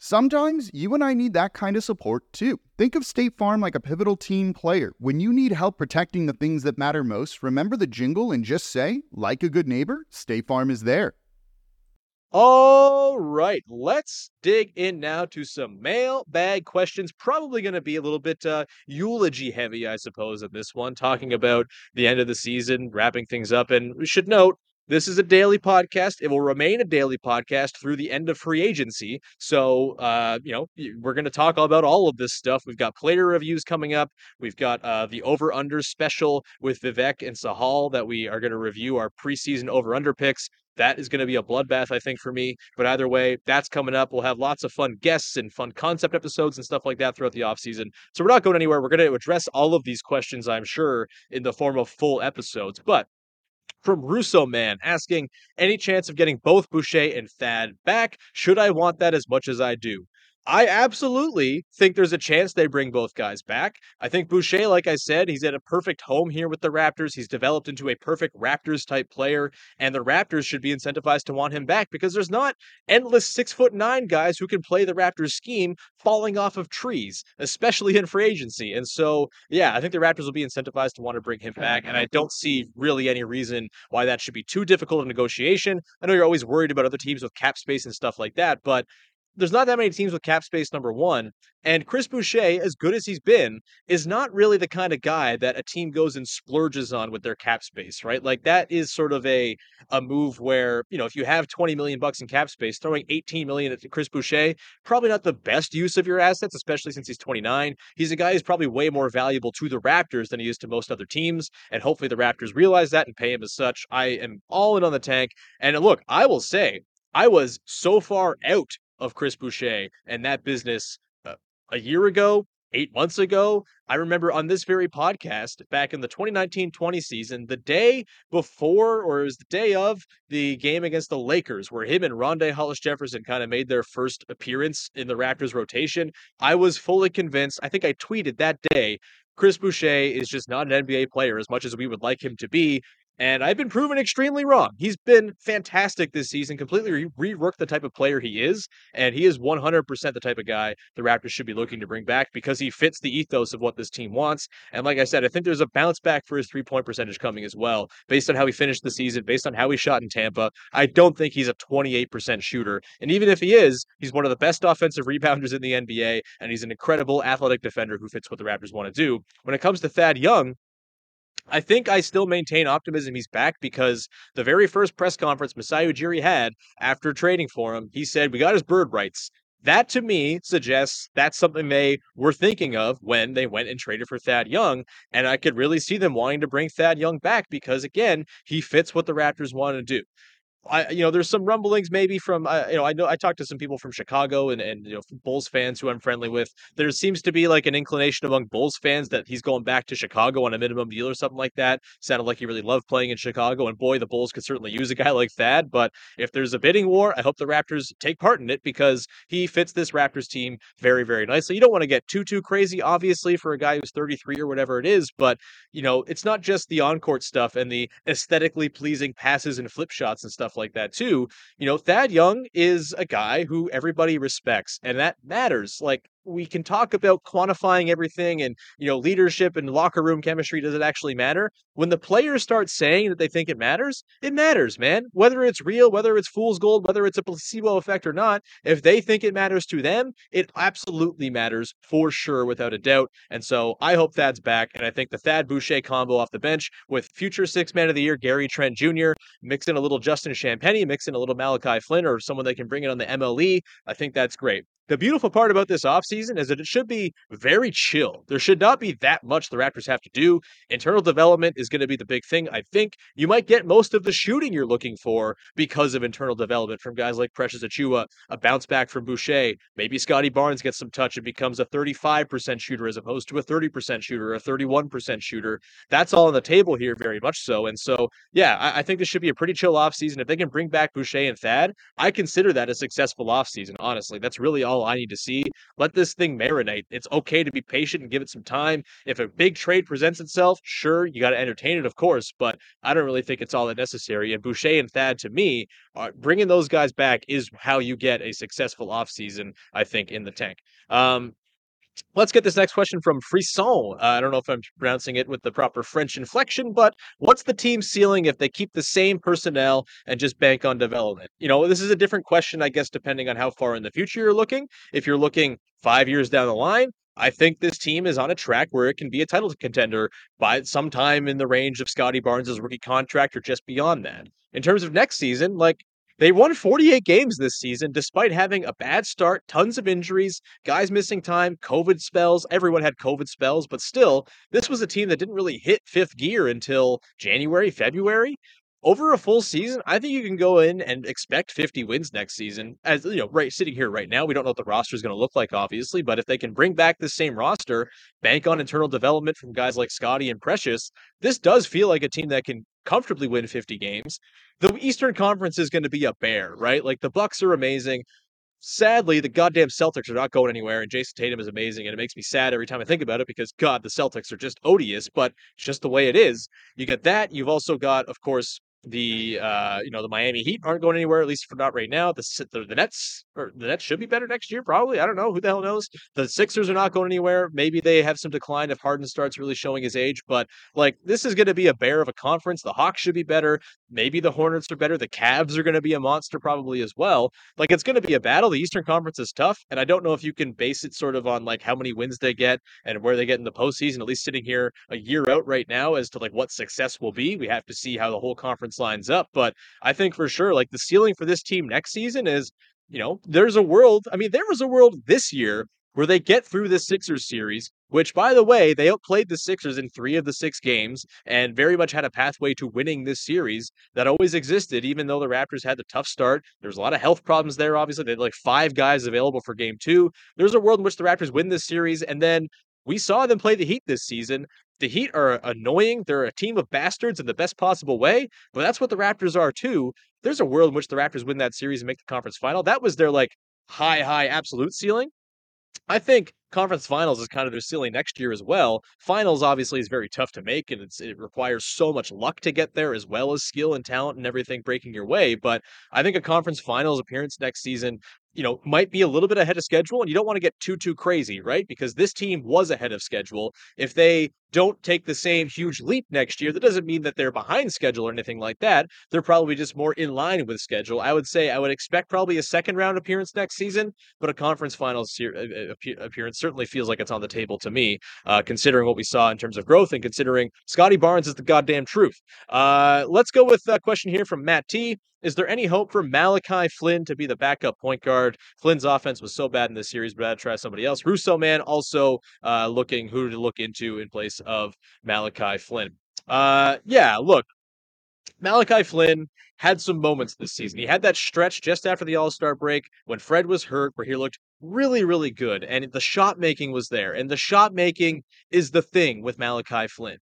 Sometimes you and I need that kind of support too. Think of State Farm like a pivotal team player. When you need help protecting the things that matter most, remember the jingle and just say, like a good neighbor, State Farm is there. All right, let's dig in now to some mailbag questions. Probably going to be a little bit uh, eulogy heavy, I suppose, at this one, talking about the end of the season, wrapping things up. And we should note this is a daily podcast. It will remain a daily podcast through the end of free agency. So, uh, you know, we're going to talk about all of this stuff. We've got player reviews coming up. We've got uh, the over under special with Vivek and Sahal that we are going to review our preseason over under picks. That is going to be a bloodbath, I think, for me. But either way, that's coming up. We'll have lots of fun guests and fun concept episodes and stuff like that throughout the offseason. So we're not going anywhere. We're going to address all of these questions, I'm sure, in the form of full episodes. But from Russo Man asking, any chance of getting both Boucher and Thad back? Should I want that as much as I do? I absolutely think there's a chance they bring both guys back. I think Boucher, like I said, he's at a perfect home here with the Raptors. He's developed into a perfect Raptors type player, and the Raptors should be incentivized to want him back because there's not endless six foot nine guys who can play the Raptors scheme falling off of trees, especially in free agency. And so, yeah, I think the Raptors will be incentivized to want to bring him back, and I don't see really any reason why that should be too difficult a negotiation. I know you're always worried about other teams with cap space and stuff like that, but there's not that many teams with cap space number one. And Chris Boucher, as good as he's been, is not really the kind of guy that a team goes and splurges on with their cap space, right? Like that is sort of a a move where, you know, if you have 20 million bucks in cap space, throwing 18 million at Chris Boucher, probably not the best use of your assets, especially since he's 29. He's a guy who's probably way more valuable to the Raptors than he is to most other teams. And hopefully the Raptors realize that and pay him as such. I am all in on the tank. And look, I will say, I was so far out of Chris Boucher and that business uh, a year ago, eight months ago. I remember on this very podcast back in the 2019 20 season, the day before, or it was the day of the game against the Lakers, where him and Rondae Hollis Jefferson kind of made their first appearance in the Raptors rotation. I was fully convinced. I think I tweeted that day Chris Boucher is just not an NBA player as much as we would like him to be. And I've been proven extremely wrong. He's been fantastic this season, completely re worked the type of player he is. And he is 100% the type of guy the Raptors should be looking to bring back because he fits the ethos of what this team wants. And like I said, I think there's a bounce back for his three point percentage coming as well, based on how he finished the season, based on how he shot in Tampa. I don't think he's a 28% shooter. And even if he is, he's one of the best offensive rebounders in the NBA. And he's an incredible athletic defender who fits what the Raptors want to do. When it comes to Thad Young, I think I still maintain optimism he's back because the very first press conference Masai Ujiri had after trading for him, he said, We got his bird rights. That to me suggests that's something they were thinking of when they went and traded for Thad Young. And I could really see them wanting to bring Thad Young back because, again, he fits what the Raptors want to do. I, you know, there's some rumblings maybe from, uh, you know, I know I talked to some people from Chicago and, and, you know, Bulls fans who I'm friendly with. There seems to be like an inclination among Bulls fans that he's going back to Chicago on a minimum deal or something like that. Sounded like he really loved playing in Chicago. And boy, the Bulls could certainly use a guy like Thad. But if there's a bidding war, I hope the Raptors take part in it because he fits this Raptors team very, very nicely. You don't want to get too, too crazy, obviously, for a guy who's 33 or whatever it is. But, you know, it's not just the on court stuff and the aesthetically pleasing passes and flip shots and stuff like that too. You know, Thad Young is a guy who everybody respects, and that matters. Like we can talk about quantifying everything and you know leadership and locker room chemistry does it actually matter? When the players start saying that they think it matters it matters man. Whether it's real whether it's fool's gold whether it's a placebo effect or not if they think it matters to them it absolutely matters for sure without a doubt. And so i hope thad's back and i think the thad boucher combo off the bench with future six man of the year gary trent jr mix in a little justin Champagnie mix in a little malachi flynn or someone that can bring it on the mle i think that's great the beautiful part about this offseason is that it should be very chill. There should not be that much the Raptors have to do. Internal development is going to be the big thing. I think you might get most of the shooting you're looking for because of internal development from guys like Precious Achiuwa, a bounce back from Boucher. Maybe Scottie Barnes gets some touch and becomes a 35% shooter as opposed to a 30% shooter, a 31% shooter. That's all on the table here, very much so. And so, yeah, I, I think this should be a pretty chill offseason. If they can bring back Boucher and Thad, I consider that a successful offseason, honestly. That's really all I need to see. Let this thing marinate. It's okay to be patient and give it some time. If a big trade presents itself, sure, you got to entertain it, of course, but I don't really think it's all that necessary. And Boucher and Thad, to me, are, bringing those guys back is how you get a successful offseason, I think, in the tank. Um, Let's get this next question from Frisson. Uh, I don't know if I'm pronouncing it with the proper French inflection, but what's the team ceiling if they keep the same personnel and just bank on development? You know, this is a different question, I guess, depending on how far in the future you're looking. If you're looking five years down the line, I think this team is on a track where it can be a title contender by sometime in the range of Scottie Barnes' rookie contract or just beyond that. In terms of next season, like they won 48 games this season despite having a bad start, tons of injuries, guys missing time, COVID spells. Everyone had COVID spells, but still, this was a team that didn't really hit fifth gear until January, February. Over a full season, I think you can go in and expect 50 wins next season. As you know, right sitting here right now, we don't know what the roster is going to look like, obviously, but if they can bring back the same roster, bank on internal development from guys like Scottie and Precious, this does feel like a team that can comfortably win 50 games the Eastern Conference is going to be a bear, right? Like the Bucks are amazing. Sadly, the goddamn Celtics are not going anywhere, and Jayson Tatum is amazing, and it makes me sad every time I think about it because God, the Celtics are just odious, but it's just the way it is. You get that. You've also got, of course, the uh, you know the Miami Heat aren't going anywhere at least for not right now. The, the the Nets or the Nets should be better next year probably. I don't know who the hell knows. The Sixers are not going anywhere. Maybe they have some decline if Harden starts really showing his age. But like this is going to be a bear of a conference. The Hawks should be better. Maybe the Hornets are better. The Cavs are going to be a monster probably as well. Like it's going to be a battle. The Eastern Conference is tough, and I don't know if you can base it sort of on like how many wins they get and where they get in the postseason. At least sitting here a year out right now as to like what success will be. We have to see how the whole conference lines up, but I think for sure, like the ceiling for this team next season is, you know, there's a world. I mean, there was a world this year where they get through the Sixers series, which, by the way, they outplayed the Sixers in three of the six games and very much had a pathway to winning this series that always existed, even though the Raptors had the tough start. There's a lot of health problems there, obviously. They had like five guys available for game two. There's a world in which the Raptors win this series, and then we saw them play the Heat this season. The Heat are annoying. They're a team of bastards in the best possible way, but that's what the Raptors are too. There's a world in which the Raptors win that series and make the conference final. That was their like high, high absolute ceiling. I think conference finals is kind of their ceiling next year as well. Finals obviously is very tough to make, and it requires so much luck to get there, as well as skill and talent and everything breaking your way. But I think a conference finals appearance next season you know, might be a little bit ahead of schedule, and you don't want to get too too crazy, right? Because this team was ahead of schedule. If they don't take the same huge leap next year, that doesn't mean that they're behind schedule or anything like that. They're probably just more in line with schedule. I would say I would expect probably a second round appearance next season, but a conference finals appearance certainly feels like it's on the table to me, uh, considering what we saw in terms of growth and considering Scottie Barnes is the goddamn truth. Uh, let's go with a question here from Matt T. Is there any hope for Malachi Flynn to be the backup point guard? Flynn's offense was so bad in this series, but I'd try somebody else. Russo man also uh, looking who to look into in place of Malachi Flynn. Uh, yeah, look, Malachi Flynn had some moments this season. He had that stretch just after the All Star break when Fred was hurt, where he looked really, really good, and the shot making was there. And the shot making is the thing with Malachi Flynn.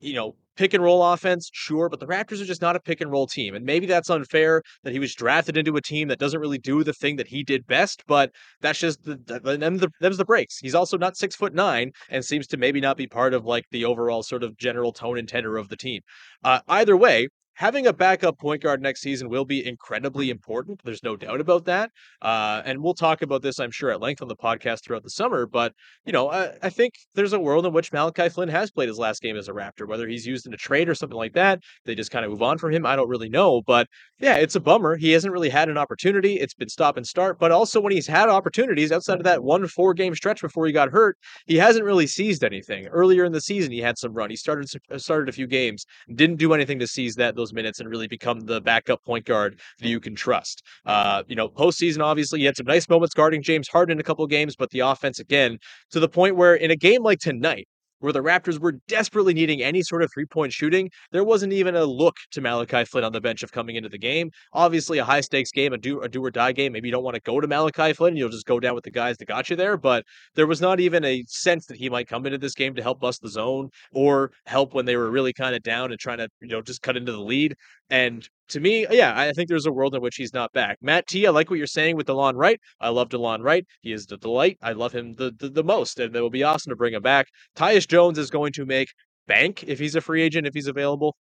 You know, pick and roll offense, sure, but the Raptors are just not a pick and roll team. And maybe that's unfair that he was drafted into a team that doesn't really do the thing that he did best, but that's just the, the, them the them's the breaks. He's also not six foot nine and seems to maybe not be part of like the overall sort of general tone and tenor of the team. Uh, either way, having a backup point guard next season will be incredibly important. There's no doubt about that. Uh, and we'll talk about this, I'm sure, at length on the podcast throughout the summer. But, you know, I, I, think there's a world in which Malachi Flynn has played his last game as a Raptor, whether he's used in a trade or something like that. They just kind of move on from him. I don't really know. But yeah, it's a bummer. He hasn't really had an opportunity. It's been stop and start. But also, when he's had opportunities outside of that one four game stretch before he got hurt, he hasn't really seized anything. Earlier in the season, he had some run. He started started a few games, didn't do anything to seize that those those minutes and really become the backup point guard that you can trust. Uh, you know, postseason, obviously, you had some nice moments guarding James Harden in a couple games, but the offense, again, to the point where in a game like tonight, where the Raptors were desperately needing any sort of three point shooting, there wasn't even a look to Malachi Flynn on the bench of coming into the game. Obviously, a high stakes game, a do, a do or die game. Maybe you don't want to go to Malachi Flynn, you'll just go down with the guys that got you there. But there was not even a sense that he might come into this game to help bust the zone or help when they were really kind of down and trying to, you know, just cut into the lead. And to me, uh, yeah, I think there's a world in which he's not back. Matt T, I like what you're saying with Delon Wright. I love Delon Wright. He is the delight. I love him the, the, the most, and it will be awesome to bring him back. Tyus Jones is going to make bank if he's a free agent, if he's available.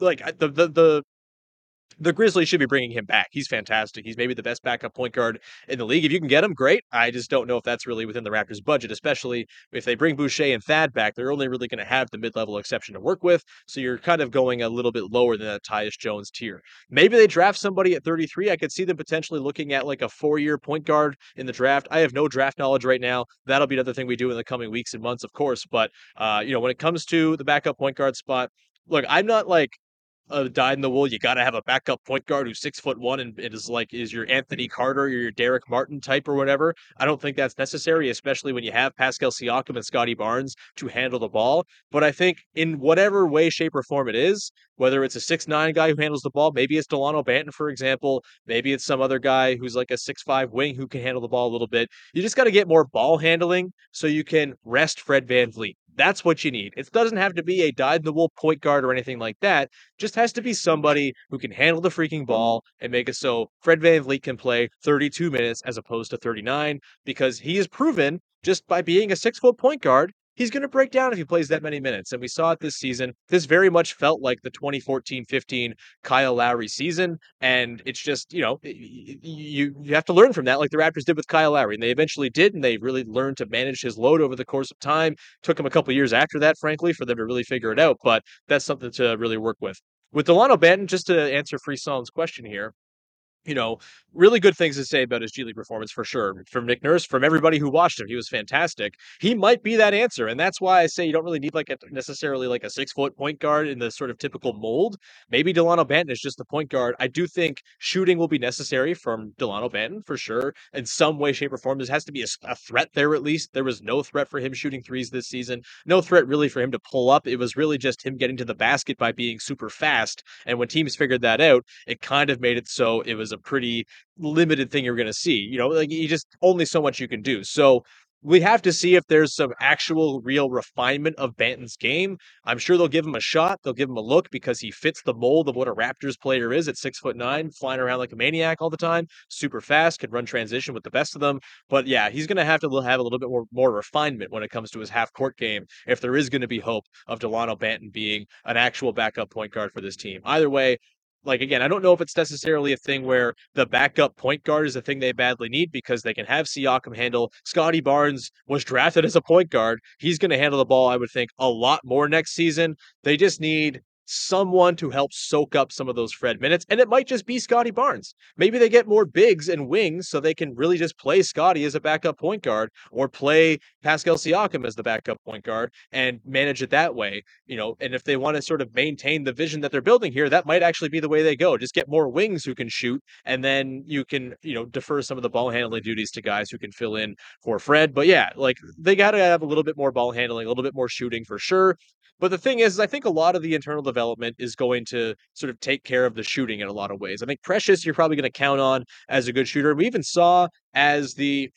Like the the the the Grizzlies should be bringing him back. He's fantastic. He's maybe the best backup point guard in the league. If you can get him, great. I just don't know if that's really within the Raptors' budget, especially if they bring Boucher and Thad back. They're only really going to have the mid-level exception to work with, so you're kind of going a little bit lower than that Tyus Jones tier. Maybe they draft somebody at 33. I could see them potentially looking at like a four-year point guard in the draft. I have no draft knowledge right now. That'll be another thing we do in the coming weeks and months, of course. But uh, you know, when it comes to the backup point guard spot, look, I'm not like uh, dyed in the wool. You got to have a backup point guard who's six foot one and it is like is your Anthony Carter or your Darrick Martin type or whatever. I don't think that's necessary, especially when you have Pascal Siakam and Scottie Barnes to handle the ball. But I think in whatever way, shape, or form it is, whether it's a six nine guy who handles the ball, maybe it's Delano Banton, for example, maybe it's some other guy who's like a six five wing who can handle the ball a little bit. You just got to get more ball handling so you can rest Fred VanVleet. That's what you need. It doesn't have to be a dyed in the wool point guard or anything like that. Just has to be somebody who can handle the freaking ball and make it so Fred Van VanVleet can play 32 minutes as opposed to 39 because he has proven just by being a six foot point guard he's going to break down if he plays that many minutes. And we saw it this season. This very much felt like the 2014 15 Kyle Lowry season. And it's just, you know, you, you have to learn from that, like the Raptors did with Kyle Lowry. And they eventually did. And they really learned to manage his load over the course of time. Took him a couple years after that, frankly, for them to really figure it out. But that's something to really work with. With Delano Banton, just to answer Free Song's question here, you know, really good things to say about his G League performance for sure. From Nick Nurse, from everybody who watched him, he was fantastic. He might be that answer, and that's why I say you don't really need like a, necessarily like a six foot point guard in the sort of typical mold. Maybe Delano Banton is just the point guard. I do think shooting will be necessary from Delano Banton for sure in some way, shape, or form. There has to be a, a threat there at least. There was no threat for him shooting threes this season. No threat really for him to pull up. It was really just him getting to the basket by being super fast. And when teams figured that out, it kind of made it so it was a pretty limited thing you're going to see. You know, like you just only so much you can do. So we have to see if there's some actual real refinement of Banton's game. I'm sure they'll give him a shot. They'll give him a look because he fits the mold of what a Raptors player is at six foot nine, flying around like a maniac all the time, super fast, can run transition with the best of them. But yeah, he's going to have to have a little bit more, more refinement when it comes to his half court game if there is going to be hope of Delano Banton being an actual backup point guard for this team. Either way, like again, I don't know if it's necessarily a thing where the backup point guard is a thing they badly need because they can have Siakam handle. Scottie Barnes was drafted as a point guard. He's going to handle the ball, I would think, a lot more next season. They just need someone to help soak up some of those Fred minutes. And it might just be Scottie Barnes. Maybe they get more bigs and wings so they can really just play Scottie as a backup point guard or play Pascal Siakam as the backup point guard and manage it that way. You know, and if they want to sort of maintain the vision that they're building here, that might actually be the way they go. Just get more wings who can shoot, and then you can, you know, defer some of the ball handling duties to guys who can fill in for Fred. But yeah, like mm-hmm. they got to have a little bit more ball handling, a little bit more shooting for sure. But the thing is, I think a lot of the internal development is going to sort of take care of the shooting in a lot of ways. I think Precious, you're probably going to count on as a good shooter. We even saw as the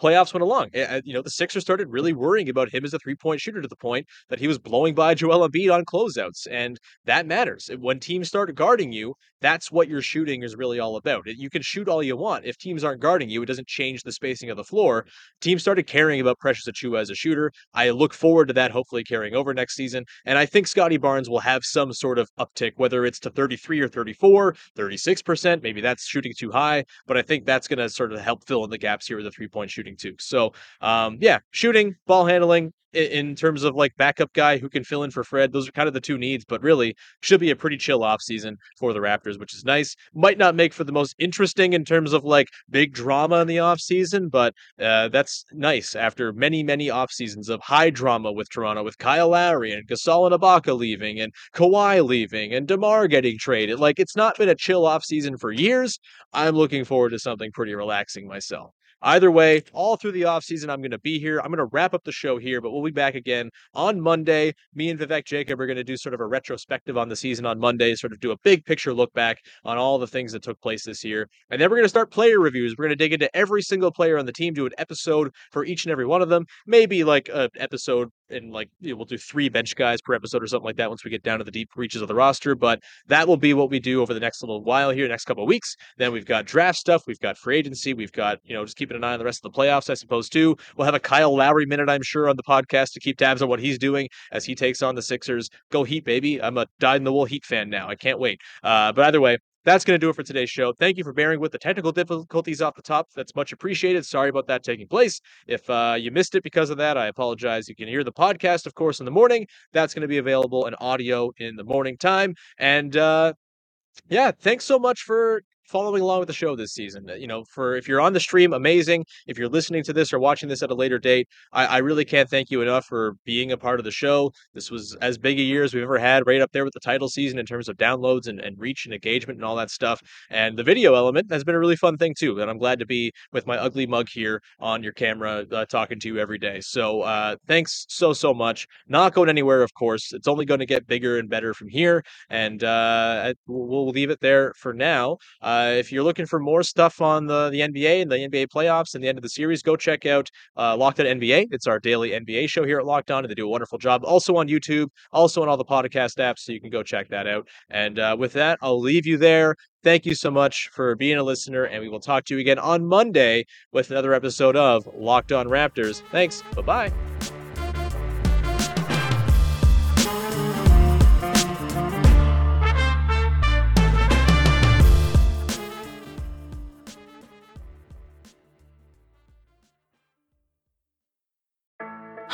playoffs went along. You know, the Sixers started hmm. really worrying about him as a three point shooter to the point that he was blowing by Joel Embiid on closeouts. And that matters. When teams start guarding you, that's what your shooting is really all about. You can shoot all you want. If teams aren't guarding you, it doesn't change the spacing of the floor. Teams started caring about Precious Achiuwa as a shooter. I look forward to that hopefully carrying over next season. And I think Scottie Barnes will have some sort of uptick, whether it's to 33 or 34, 36%. Maybe that's shooting too high, but I think that's going to sort of help fill in the gaps here with the three point shooting too. So, um, yeah, shooting, ball handling, in, terms of like backup guy who can fill in for Fred. Those are kind of the two needs, but really should be a pretty chill off season for the Raptors, which is nice. Might not make for the most interesting in terms of like big drama in the off season, but uh, that's nice after many many off seasons of high drama with Toronto, with Kyle Lowry and Gasol and Ibaka leaving, and Kawhi leaving, and Demar getting traded. Like it's not been a chill off season for years. I'm looking forward to something pretty relaxing myself. Either way, all through the offseason, I'm going to be here. I'm going to wrap up the show here, but we'll be back again on Monday. Me and Vivek Jacob are going to do sort of a retrospective on the season on Monday, sort of do a big picture look back on all the things that took place this year. And then we're going to start player reviews. We're going to dig into every single player on the team, do an episode for each and every one of them. Maybe like an episode and like you know, we'll do three bench guys per episode or something like that once we get down to the deep reaches of the roster. But that will be what we do over the next little while here, next couple of weeks. Then we've got draft stuff, we've got free agency, we've got you know just keeping an eye on the rest of the playoffs, I suppose too. We'll have a Kyle Lowry minute, I'm sure, on the podcast to keep tabs on what he's doing as he takes on the Sixers. Go Heat, baby! I'm a dyed in the wool Heat fan now. I can't wait. Uh, but either way, that's going to do it for today's show. Thank you for bearing with the technical difficulties off the top. That's much appreciated. Sorry about that taking place. If uh, you missed it because of that, I apologize. You can hear the podcast, of course, in the morning. That's going to be available in audio in the morning time. And uh, yeah, thanks so much for following along with the show this season. You know, for if you're on the stream, amazing. If you're listening to this or watching this at a later date, I, I, really can't thank you enough for being a part of the show. This was as big a year as we've ever had, right up there with the title season in terms of downloads and, and reach and engagement and all that stuff. And the video element has been a really fun thing too. And I'm glad to be with my ugly mug here on your camera, uh, talking to you every day. So uh, thanks so so much. Not going anywhere, of course. It's only going to get bigger and better from here. And uh, we'll leave it there for now. Uh, uh, if you're looking for more stuff on the, the NBA and the NBA playoffs and the end of the series, go check out uh, Locked On NBA. It's our daily NBA show here at Locked On, and they do a wonderful job. Also on YouTube, also on all the podcast apps, so you can go check that out. And uh, with that, I'll leave you there. Thank you so much for being a listener, and we will talk to you again on Monday with another episode of Locked On Raptors. Thanks. Bye bye.